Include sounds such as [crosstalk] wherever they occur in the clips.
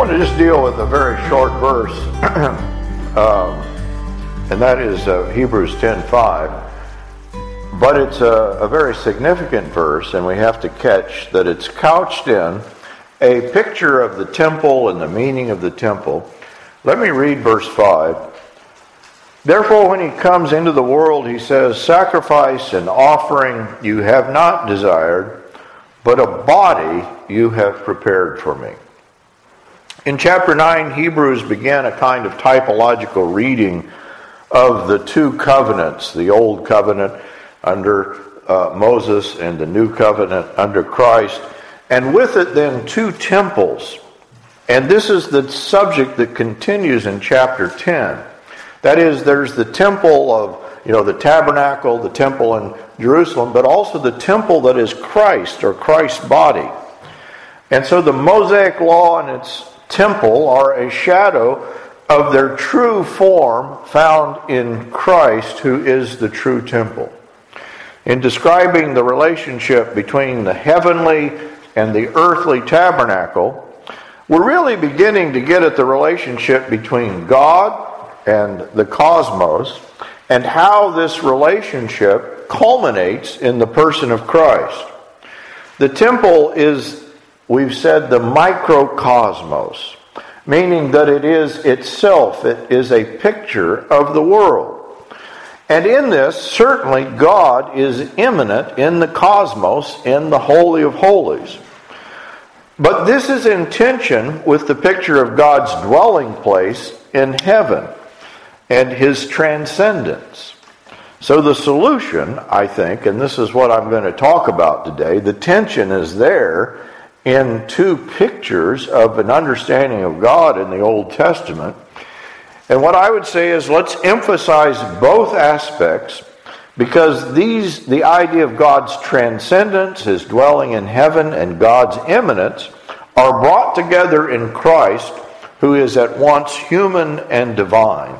want to just deal with a very short verse, [clears throat] um, and that is uh, Hebrews 10:5. But it's a, a very significant verse, and we have to catch that it's couched in a picture of the temple and the meaning of the temple. Let me read verse 5. Therefore, when he comes into the world, he says, Sacrifice and offering you have not desired, but a body you have prepared for me. In chapter 9, Hebrews began a kind of typological reading of the two covenants the old covenant under uh, Moses and the new covenant under Christ, and with it, then, two temples. And this is the subject that continues in chapter 10. That is, there's the temple of, you know, the tabernacle, the temple in Jerusalem, but also the temple that is Christ or Christ's body. And so the Mosaic law and its temple are a shadow of their true form found in Christ, who is the true temple. In describing the relationship between the heavenly and the earthly tabernacle, we're really beginning to get at the relationship between God and the cosmos and how this relationship culminates in the person of Christ. The temple is we've said the microcosmos, meaning that it is itself, it is a picture of the world. And in this, certainly God is immanent in the cosmos, in the Holy of Holies. But this is in tension with the picture of God's dwelling place in heaven and his transcendence. So, the solution, I think, and this is what I'm going to talk about today, the tension is there in two pictures of an understanding of God in the Old Testament. And what I would say is let's emphasize both aspects because these the idea of God's transcendence, his dwelling in heaven and God's immanence are brought together in Christ who is at once human and divine.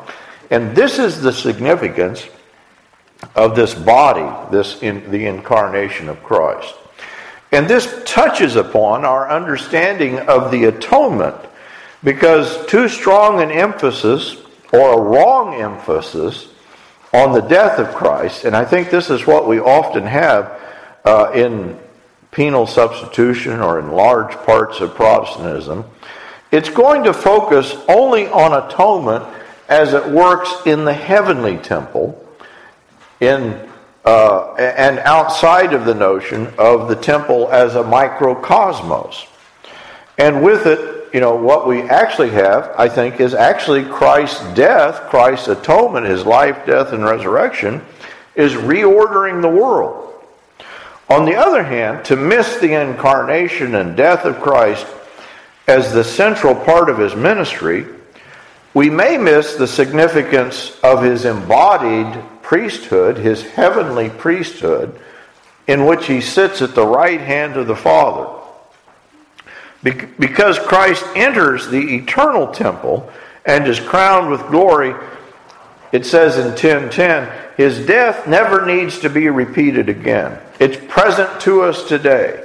And this is the significance of this body, this in the incarnation of Christ. And this touches upon our understanding of the atonement because too strong an emphasis or a wrong emphasis on the death of Christ, and I think this is what we often have uh, in penal substitution or in large parts of Protestantism, it's going to focus only on atonement as it works in the heavenly temple in uh, and outside of the notion of the temple as a microcosmos. And with it, you know, what we actually have, I think, is actually Christ's death, Christ's atonement, his life, death, and resurrection, is reordering the world. On the other hand, to miss the incarnation and death of Christ as the central part of his ministry, we may miss the significance of his embodied priesthood, his heavenly priesthood, in which he sits at the right hand of the Father. Because Christ enters the eternal temple and is crowned with glory, it says in 10:10, his death never needs to be repeated again. It's present to us today.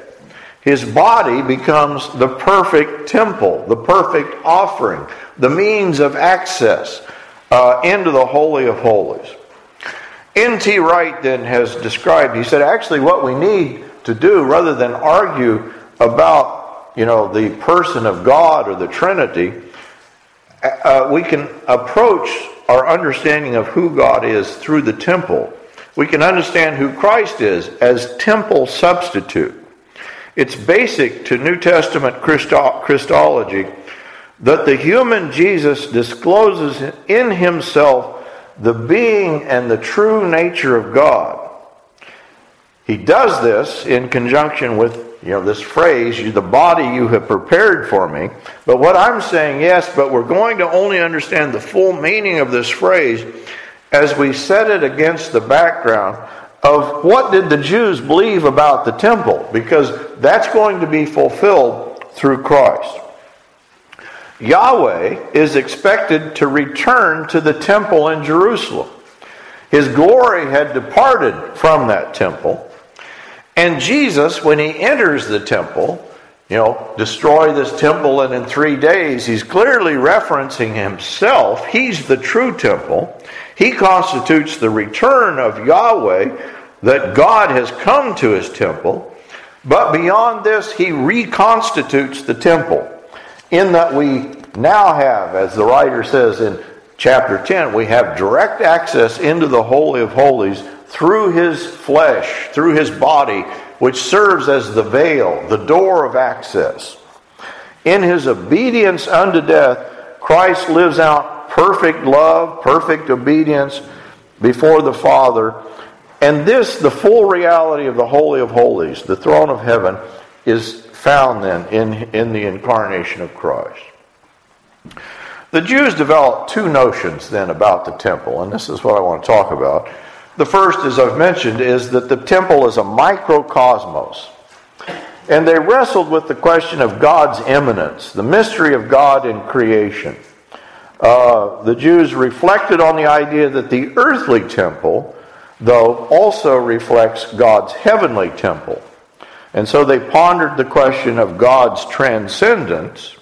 His body becomes the perfect temple, the perfect offering, the means of access uh, into the Holy of Holies. N.T. Wright then has described, he said, actually, what we need to do, rather than argue about, you know, the person of God or the Trinity, uh, we can approach our understanding of who God is through the temple. We can understand who Christ is as temple substitute. It's basic to New Testament Christology that the human Jesus discloses in himself the being and the true nature of God. He does this in conjunction with you know this phrase the body you have prepared for me but what i'm saying yes but we're going to only understand the full meaning of this phrase as we set it against the background of what did the jews believe about the temple because that's going to be fulfilled through christ Yahweh is expected to return to the temple in Jerusalem. His glory had departed from that temple. And Jesus, when he enters the temple, you know, destroy this temple and in three days, he's clearly referencing himself. He's the true temple. He constitutes the return of Yahweh, that God has come to his temple. But beyond this, he reconstitutes the temple in that we now have, as the writer says in chapter 10, we have direct access into the Holy of Holies through his flesh, through his body, which serves as the veil, the door of access. In his obedience unto death, Christ lives out perfect love, perfect obedience before the Father. And this, the full reality of the Holy of Holies, the throne of heaven, is found then in, in the incarnation of Christ. The Jews developed two notions then about the temple, and this is what I want to talk about. The first, as I've mentioned, is that the temple is a microcosmos. And they wrestled with the question of God's immanence, the mystery of God in creation. Uh, the Jews reflected on the idea that the earthly temple, though, also reflects God's heavenly temple. And so they pondered the question of God's transcendence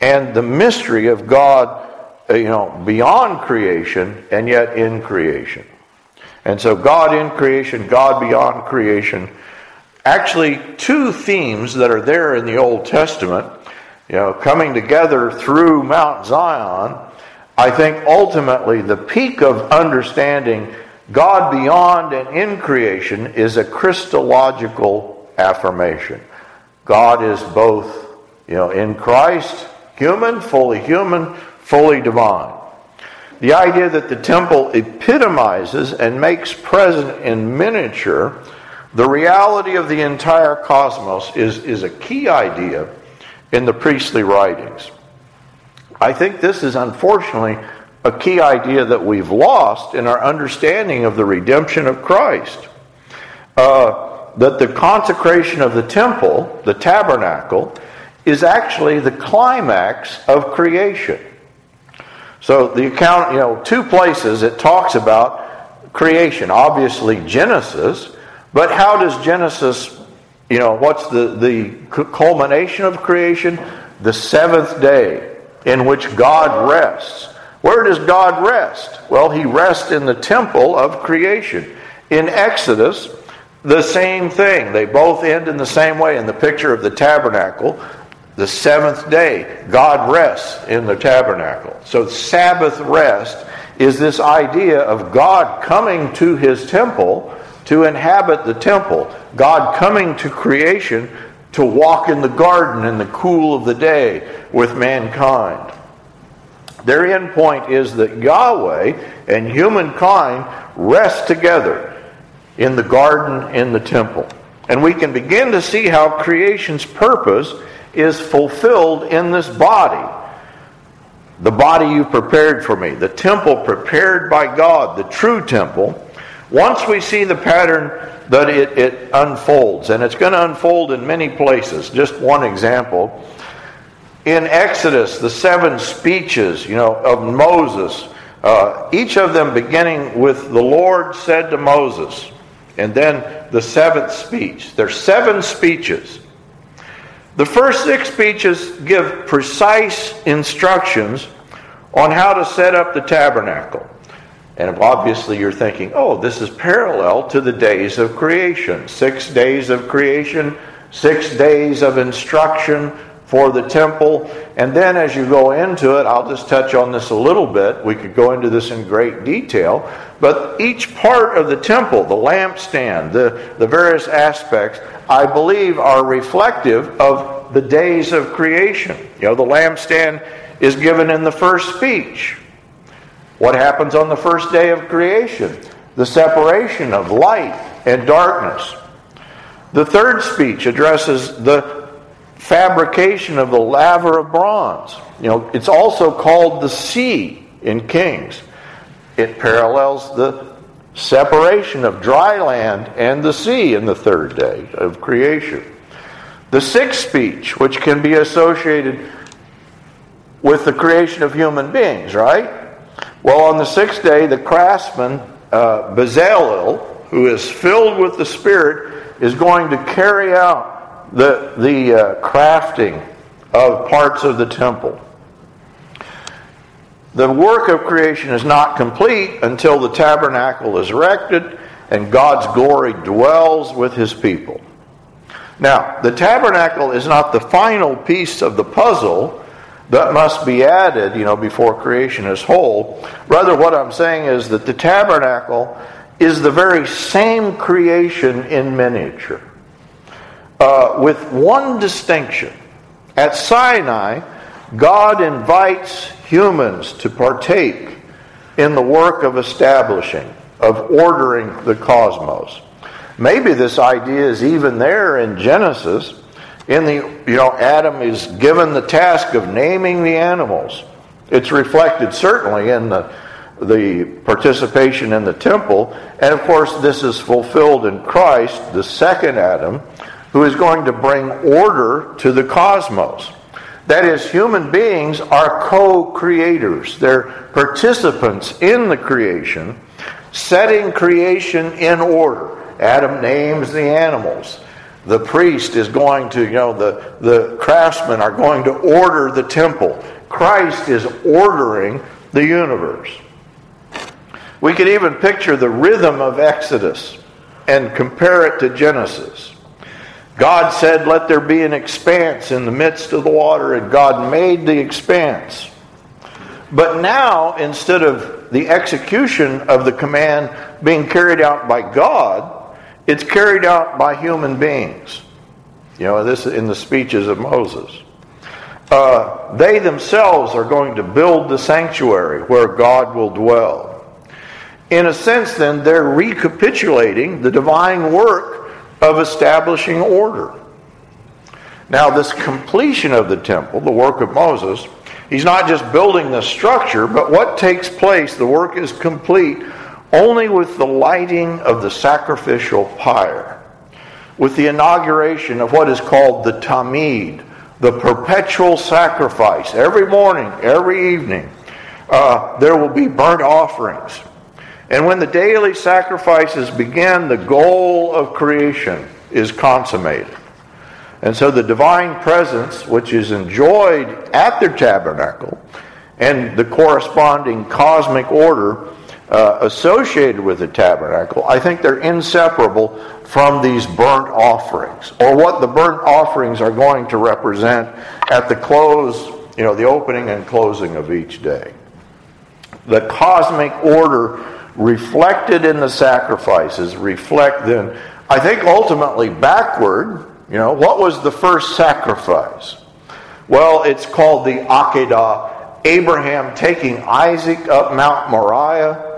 and the mystery of God, uh, you know, beyond creation and yet in creation. And so, God in creation, God beyond creation. Actually, two themes that are there in the Old Testament, you know, coming together through Mount Zion. I think ultimately the peak of understanding God beyond and in creation is a Christological affirmation. God is both, you know, in Christ, human, fully human, fully divine. The idea that the temple epitomizes and makes present in miniature the reality of the entire cosmos is, is a key idea in the priestly writings. I think this is unfortunately a key idea that we've lost in our understanding of the redemption of Christ. Uh, that the consecration of the temple, the tabernacle, is actually the climax of creation. So the account, you know, two places it talks about creation. Obviously Genesis, but how does Genesis, you know, what's the, the culmination of creation? The seventh day in which God rests. Where does God rest? Well, he rests in the temple of creation. In Exodus, the same thing. They both end in the same way in the picture of the tabernacle. The seventh day, God rests in the tabernacle. So, Sabbath rest is this idea of God coming to his temple to inhabit the temple, God coming to creation to walk in the garden in the cool of the day with mankind. Their end point is that Yahweh and humankind rest together in the garden, in the temple. And we can begin to see how creation's purpose is fulfilled in this body. The body you prepared for me, the temple prepared by God, the true temple. Once we see the pattern that it, it unfolds, and it's going to unfold in many places. Just one example. In Exodus, the seven speeches, you know, of Moses, uh, each of them beginning with the Lord said to Moses, and then the seventh speech. There's seven speeches. The first six speeches give precise instructions on how to set up the tabernacle. And obviously, you're thinking, oh, this is parallel to the days of creation. Six days of creation, six days of instruction for the temple. And then, as you go into it, I'll just touch on this a little bit. We could go into this in great detail. But each part of the temple, the lampstand, the, the various aspects, I believe are reflective of the days of creation. You know, the lampstand is given in the first speech. What happens on the first day of creation? The separation of light and darkness. The third speech addresses the fabrication of the laver of bronze. You know, it's also called the sea in Kings. It parallels the separation of dry land and the sea in the third day of creation. The sixth speech, which can be associated with the creation of human beings, right? Well, on the sixth day, the craftsman, uh, Bezalel, who is filled with the Spirit, is going to carry out the, the uh, crafting of parts of the temple. The work of creation is not complete until the tabernacle is erected and God's glory dwells with his people. Now, the tabernacle is not the final piece of the puzzle that must be added, you know, before creation is whole. Rather, what I'm saying is that the tabernacle is the very same creation in miniature, uh, with one distinction. At Sinai, God invites humans to partake in the work of establishing, of ordering the cosmos. Maybe this idea is even there in Genesis. In the, you know, Adam is given the task of naming the animals. It's reflected certainly in the, the participation in the temple. And of course, this is fulfilled in Christ, the second Adam, who is going to bring order to the cosmos. That is, human beings are co creators, they're participants in the creation, setting creation in order. Adam names the animals. The priest is going to, you know, the, the craftsmen are going to order the temple. Christ is ordering the universe. We can even picture the rhythm of Exodus and compare it to Genesis. God said, Let there be an expanse in the midst of the water, and God made the expanse. But now, instead of the execution of the command being carried out by God, it's carried out by human beings. You know, this is in the speeches of Moses. Uh, they themselves are going to build the sanctuary where God will dwell. In a sense, then, they're recapitulating the divine work of establishing order. Now, this completion of the temple, the work of Moses, he's not just building the structure, but what takes place, the work is complete only with the lighting of the sacrificial pyre, with the inauguration of what is called the Tamid, the perpetual sacrifice. Every morning, every evening, uh, there will be burnt offerings. And when the daily sacrifices begin, the goal of creation is consummated. And so the divine presence, which is enjoyed at the tabernacle, and the corresponding cosmic order uh, associated with the tabernacle, I think they're inseparable from these burnt offerings, or what the burnt offerings are going to represent at the close, you know, the opening and closing of each day. The cosmic order reflected in the sacrifices reflect then, I think ultimately backward, you know, what was the first sacrifice? Well, it's called the Akedah. Abraham taking Isaac up Mount Moriah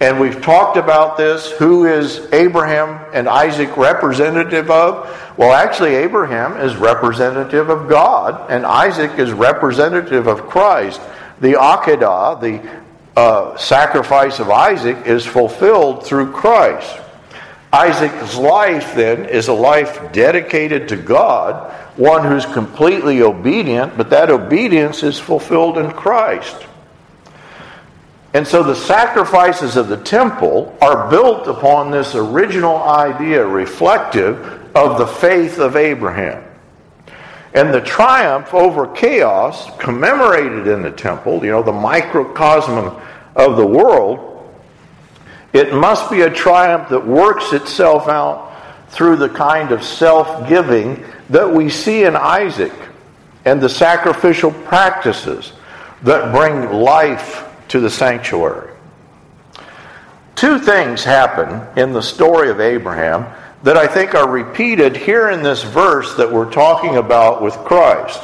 and we've talked about this. Who is Abraham and Isaac representative of? Well, actually, Abraham is representative of God, and Isaac is representative of Christ. The Akedah, the uh, sacrifice of Isaac, is fulfilled through Christ. Isaac's life, then, is a life dedicated to God, one who's completely obedient, but that obedience is fulfilled in Christ. And so the sacrifices of the temple are built upon this original idea, reflective of the faith of Abraham. And the triumph over chaos commemorated in the temple, you know, the microcosm of the world, it must be a triumph that works itself out through the kind of self giving that we see in Isaac and the sacrificial practices that bring life to the sanctuary. Two things happen in the story of Abraham that I think are repeated here in this verse that we're talking about with Christ.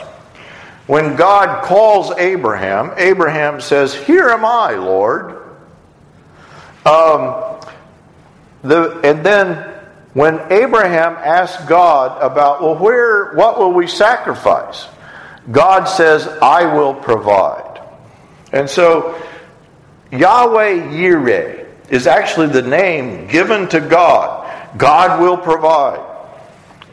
When God calls Abraham, Abraham says, Here am I, Lord. Um, the, and then when Abraham asks God about, well, where, what will we sacrifice? God says, I will provide. And so Yahweh Yireh is actually the name given to God. God will provide.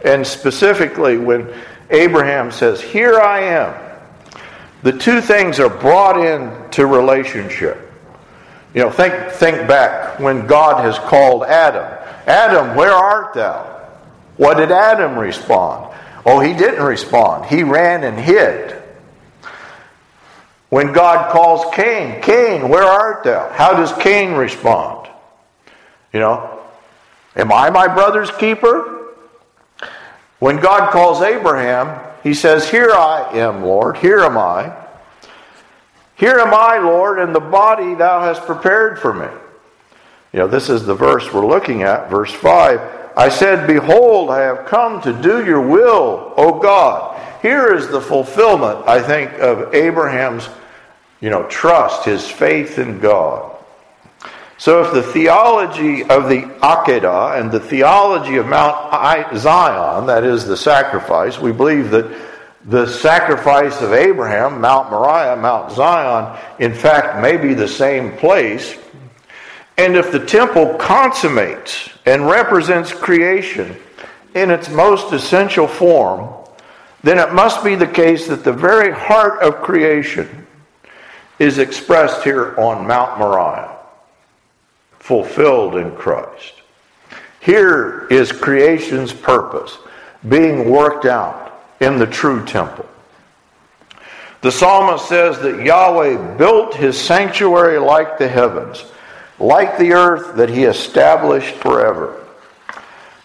And specifically, when Abraham says, Here I am, the two things are brought into relationship. You know, think, think back when God has called Adam Adam, where art thou? What did Adam respond? Oh, he didn't respond. He ran and hid. When God calls Cain, Cain, where art thou? How does Cain respond? You know, am I my brother's keeper? When God calls Abraham, he says, Here I am, Lord, here am I. Here am I, Lord, and the body thou hast prepared for me. You know, this is the verse we're looking at, verse 5. I said, Behold, I have come to do your will, O God. Here is the fulfillment, I think, of Abraham's, you know, trust, his faith in God. So if the theology of the Akedah and the theology of Mount Zion, that is the sacrifice, we believe that the sacrifice of Abraham, Mount Moriah, Mount Zion, in fact, may be the same place. And if the temple consummates and represents creation in its most essential form, then it must be the case that the very heart of creation is expressed here on Mount Moriah, fulfilled in Christ. Here is creation's purpose being worked out in the true temple. The psalmist says that Yahweh built his sanctuary like the heavens like the earth that he established forever.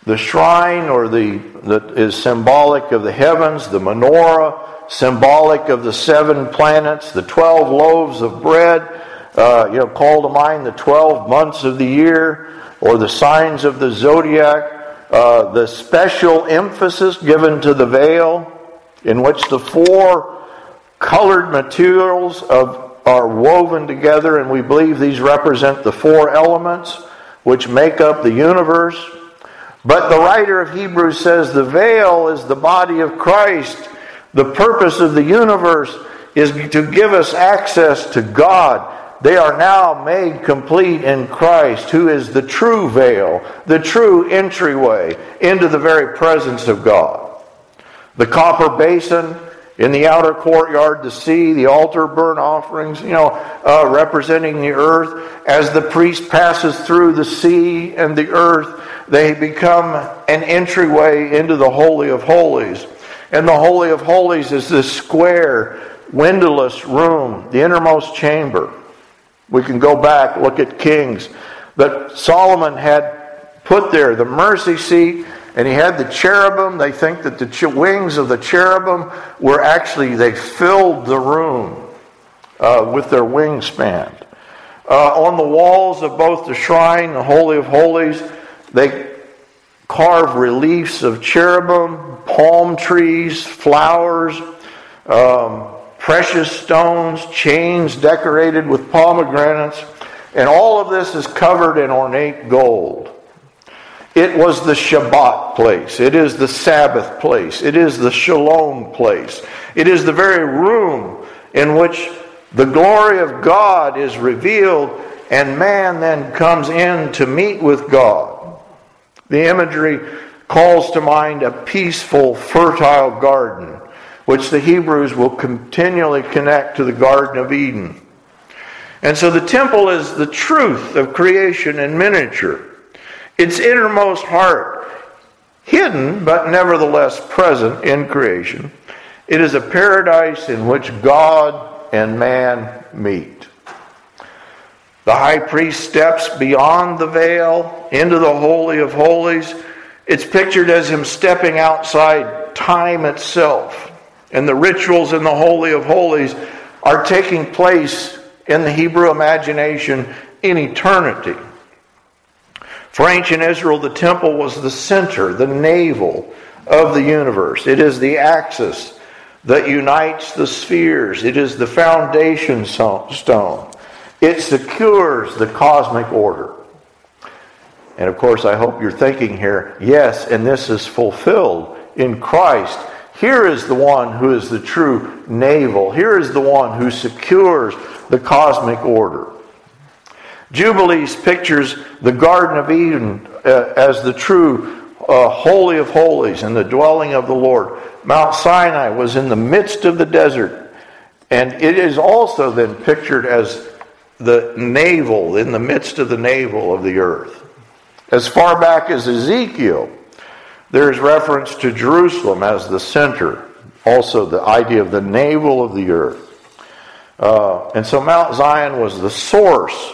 The shrine, or the that is symbolic of the heavens, the menorah, symbolic of the seven planets, the twelve loaves of bread, uh, you know, call to mind the twelve months of the year, or the signs of the zodiac, uh, the special emphasis given to the veil, in which the four colored materials of are woven together, and we believe these represent the four elements which make up the universe. But the writer of Hebrews says the veil is the body of Christ. The purpose of the universe is to give us access to God. They are now made complete in Christ, who is the true veil, the true entryway into the very presence of God. The copper basin in the outer courtyard, the sea, the altar burnt offerings, you know, uh, representing the earth. As the priest passes through the sea and the earth, they become an entryway into the Holy of Holies. And the Holy of Holies is this square, windowless room, the innermost chamber. We can go back, look at Kings, that Solomon had put there the mercy seat and he had the cherubim. They think that the wings of the cherubim were actually, they filled the room uh, with their wingspan. Uh, on the walls of both the shrine, the Holy of Holies, they carve reliefs of cherubim, palm trees, flowers, um, precious stones, chains decorated with pomegranates, and all of this is covered in ornate gold. It was the Shabbat place. It is the Sabbath place. It is the Shalom place. It is the very room in which the glory of God is revealed and man then comes in to meet with God. The imagery calls to mind a peaceful, fertile garden, which the Hebrews will continually connect to the Garden of Eden. And so the temple is the truth of creation in miniature its innermost heart, hidden but nevertheless present in creation. It is a paradise in which God and man meet. The high priest steps beyond the veil into the Holy of Holies. It's pictured as him stepping outside time itself. And the rituals in the Holy of Holies are taking place in the Hebrew imagination in eternity. For ancient Israel, the temple was the center, the navel of the universe. It is the axis that unites the spheres, it is the foundation stone. It secures the cosmic order. And of course, I hope you're thinking here, yes, and this is fulfilled in Christ. Here is the one who is the true navel. Here is the one who secures the cosmic order. Jubilees pictures the Garden of Eden uh, as the true uh, Holy of Holies and the dwelling of the Lord. Mount Sinai was in the midst of the desert, and it is also then pictured as the navel, in the midst of the navel of the earth. As far back as Ezekiel, There is reference to Jerusalem as the center, also the idea of the navel of the earth. Uh, and so Mount Zion was the source,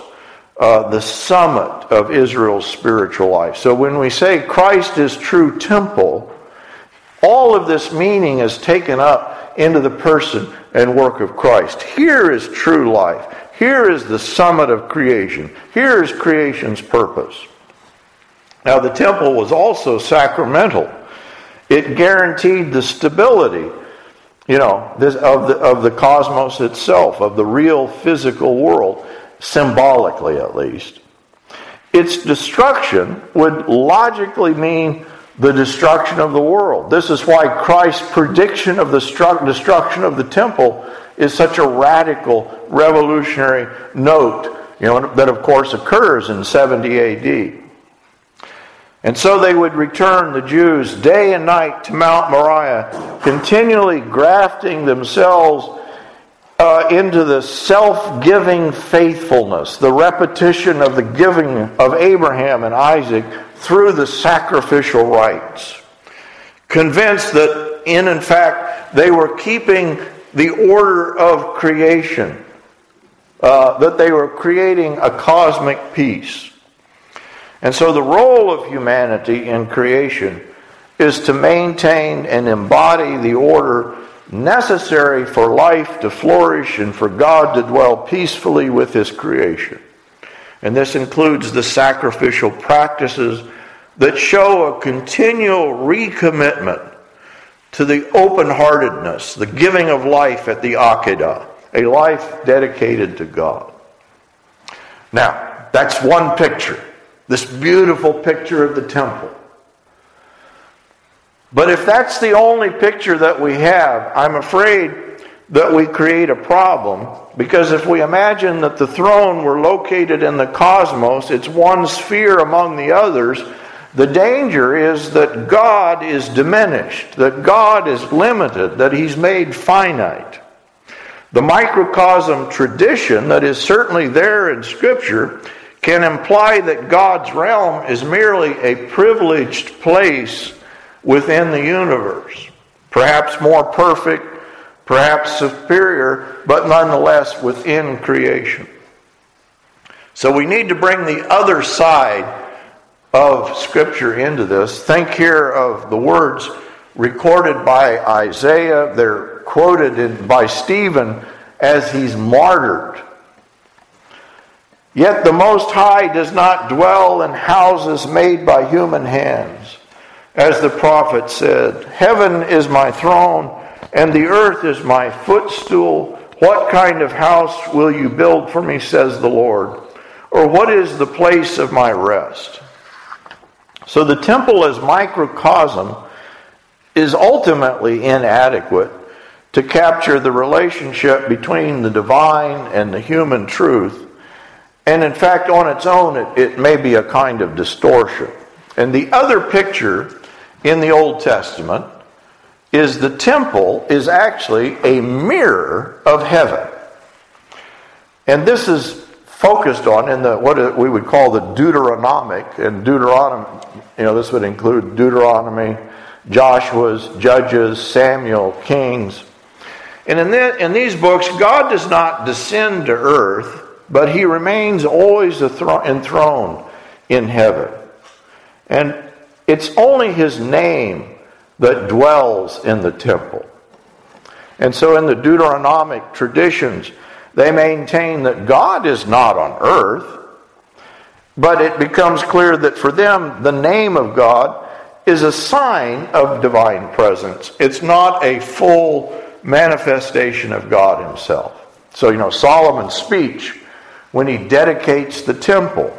uh, the summit of Israel's spiritual life. So when we say Christ is true temple, all of this meaning is taken up into the person and work of Christ. Here is true life. Here is the summit of creation. Here is creation's purpose. Now, the temple was also sacramental. It guaranteed the stability, you know, this, of, the, of the cosmos itself, of the real physical world, symbolically at least. Its destruction would logically mean the destruction of the world. This is why Christ's prediction of the destruction of the temple is such a radical, revolutionary note, you know, that of course occurs in 70 AD. And so they would return, the Jews, day and night to Mount Moriah, continually grafting themselves uh, into the self giving faithfulness, the repetition of the giving of Abraham and Isaac through the sacrificial rites. Convinced that, in in fact, they were keeping the order of creation, uh, that they were creating a cosmic peace. And so the role of humanity in creation is to maintain and embody the order necessary for life to flourish and for God to dwell peacefully with His creation. And this includes the sacrificial practices that show a continual recommitment to the open heartedness, the giving of life at the Akedah, a life dedicated to God. Now, that's one picture, this beautiful picture of the temple. But if that's the only picture that we have, I'm afraid that we create a problem because if we imagine that the throne were located in the cosmos, it's one sphere among the others, the danger is that God is diminished, that God is limited, that He's made finite. The microcosm tradition that is certainly there in Scripture can imply that God's realm is merely a privileged place within the universe. Perhaps more perfect, perhaps superior, but nonetheless within creation. So we need to bring the other side of Scripture into this. Think here of the words recorded by Isaiah. They're quoted by Stephen as he's martyred. Yet the Most High does not dwell in houses made by human hands. As the prophet said, Heaven is my throne, and the earth is my footstool. What kind of house will you build for me, says the Lord? Or what is the place of my rest? So the temple as microcosm is ultimately inadequate to capture the relationship between the divine and the human truth. And in fact, on its own, it, it may be a kind of distortion. And the other picture in the Old Testament is the temple is actually a mirror of heaven. And this is focused on in the what we would call the Deuteronomic and Deuteronomy. You know, this would include Deuteronomy, Joshua's, Judges, Samuel, Kings. And in, the, in these books, God does not descend to earth, but He remains always enthroned in heaven. And it's only his name that dwells in the temple. And so in the Deuteronomic traditions, they maintain that God is not on earth, but it becomes clear that for them, the name of God is a sign of divine presence. It's not a full manifestation of God Himself. So, you know, Solomon's speech, when he dedicates the temple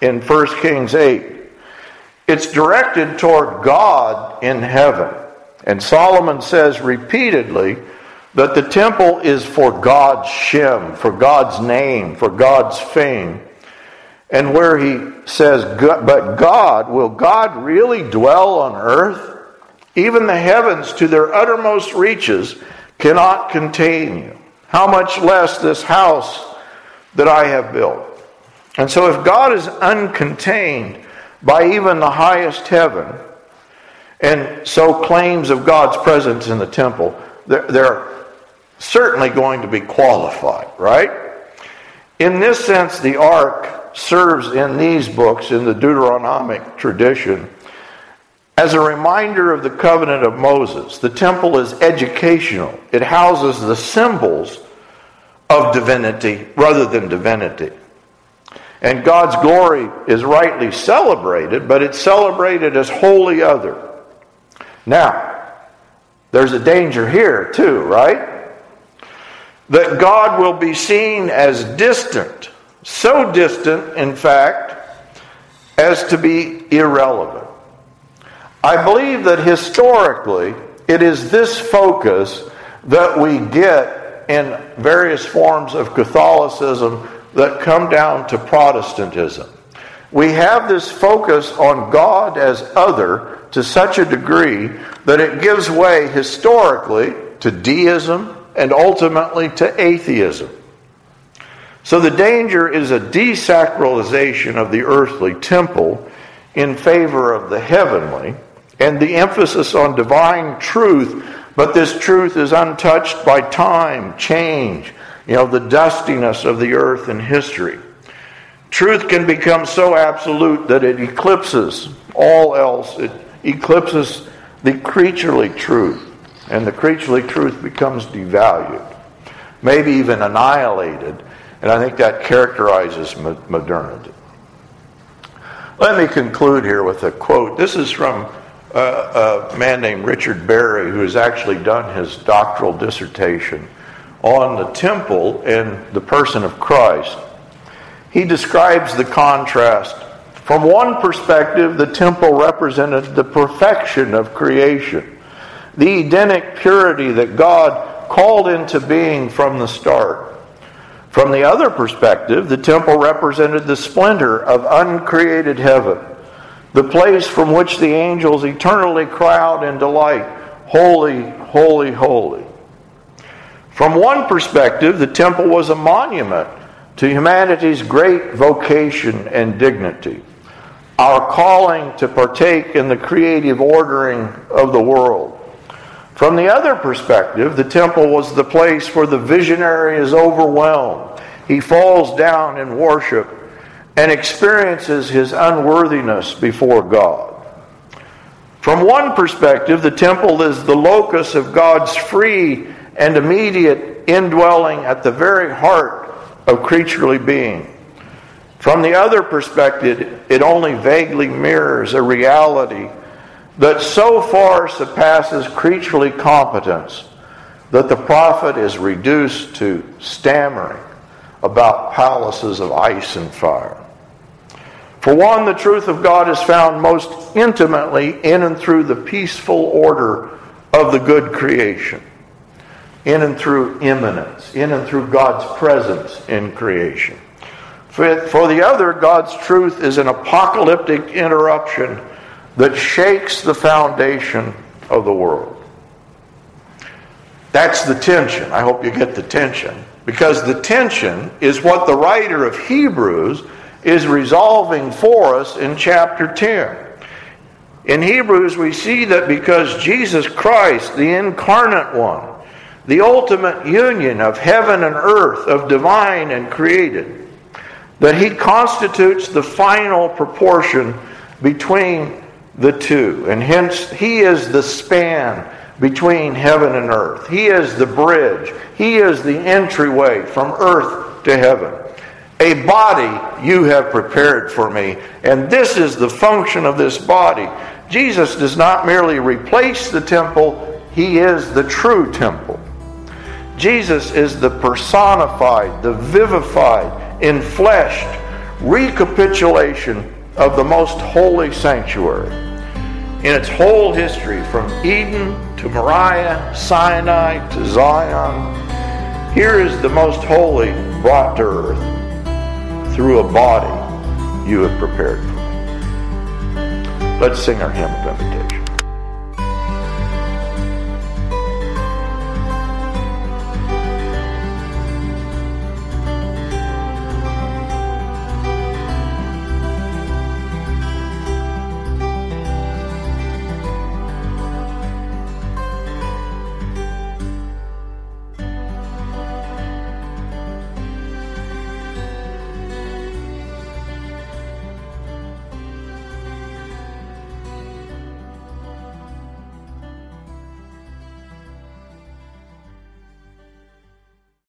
in 1 Kings 8, it's directed toward God in heaven. And Solomon says repeatedly that the temple is for God's Shem, for God's name, for God's fame. And where he says, But God, will God really dwell on earth? Even the heavens to their uttermost reaches cannot contain you. How much less this house that I have built? And so, if God is uncontained, by even the highest heaven, And so claims of God's presence in the temple, they're, certainly going to be qualified, right? In this sense, the ark serves in these books, in the Deuteronomic tradition, as a reminder of the covenant of Moses. The temple is educational, it houses the symbols of divinity rather than divinity. And God's glory is rightly celebrated, but it's celebrated as wholly other. Now, there's a danger here, too, right? That God will be seen as distant, so distant, in fact, as to be irrelevant. I believe that historically, it is this focus that we get in various forms of Catholicism that come down to Protestantism. We have this focus on God as other to such a degree that it gives way historically to deism and ultimately to atheism. So the danger is a desacralization of the earthly temple in favor of the heavenly and the emphasis on divine truth, but this truth is untouched by time, change, you know, the dustiness of the earth and history. Truth can become so absolute that it eclipses all else. It eclipses the creaturely truth, and the creaturely truth becomes devalued, maybe even annihilated. And I think that characterizes modernity. Let me conclude here with a quote. This is from a, a man named Richard Berry, who has actually done his doctoral dissertation on the temple and the person of Christ. He describes the contrast. From one perspective, the temple represented the perfection of creation, the Edenic purity that God called into being from the start. From the other perspective, the temple represented the splendor of uncreated heaven the place from which the angels eternally cry out in delight, Holy, holy, holy. From one perspective, the temple was a monument to humanity's great vocation and dignity, our calling to partake in the creative ordering of the world. From the other perspective, the temple was the place where the visionary is overwhelmed. He falls down in worship and experiences his unworthiness before God. From one perspective, the temple is the locus of God's free and immediate indwelling at the very heart of creaturely being. From the other perspective, it only vaguely mirrors a reality that so far surpasses creaturely competence that the prophet is reduced to stammering about palaces of ice and fire. For one, the truth of God is found most intimately in and through the peaceful order of the good creation, in and through immanence, in and through God's presence in creation. For, for the other, God's truth is an apocalyptic interruption that shakes the foundation of the world. That's the tension. I hope you get the tension. Because the tension is what the writer of Hebrews is resolving for us in chapter 10. In Hebrews, we see that because Jesus Christ, the incarnate one, the ultimate union of heaven and earth, of divine and created, that he constitutes the final proportion between the two. And hence, he is the span between heaven and earth. He is the bridge. He is the entryway from earth to heaven. A body you have prepared for me. And this is the function of this body. Jesus does not merely replace the temple, he is the true temple. Jesus is the personified, the vivified, enfleshed recapitulation of the most holy sanctuary. In its whole history, from Eden to Moriah, Sinai to Zion, here is the most holy brought to earth through a body you have prepared for me. Let's sing our hymn of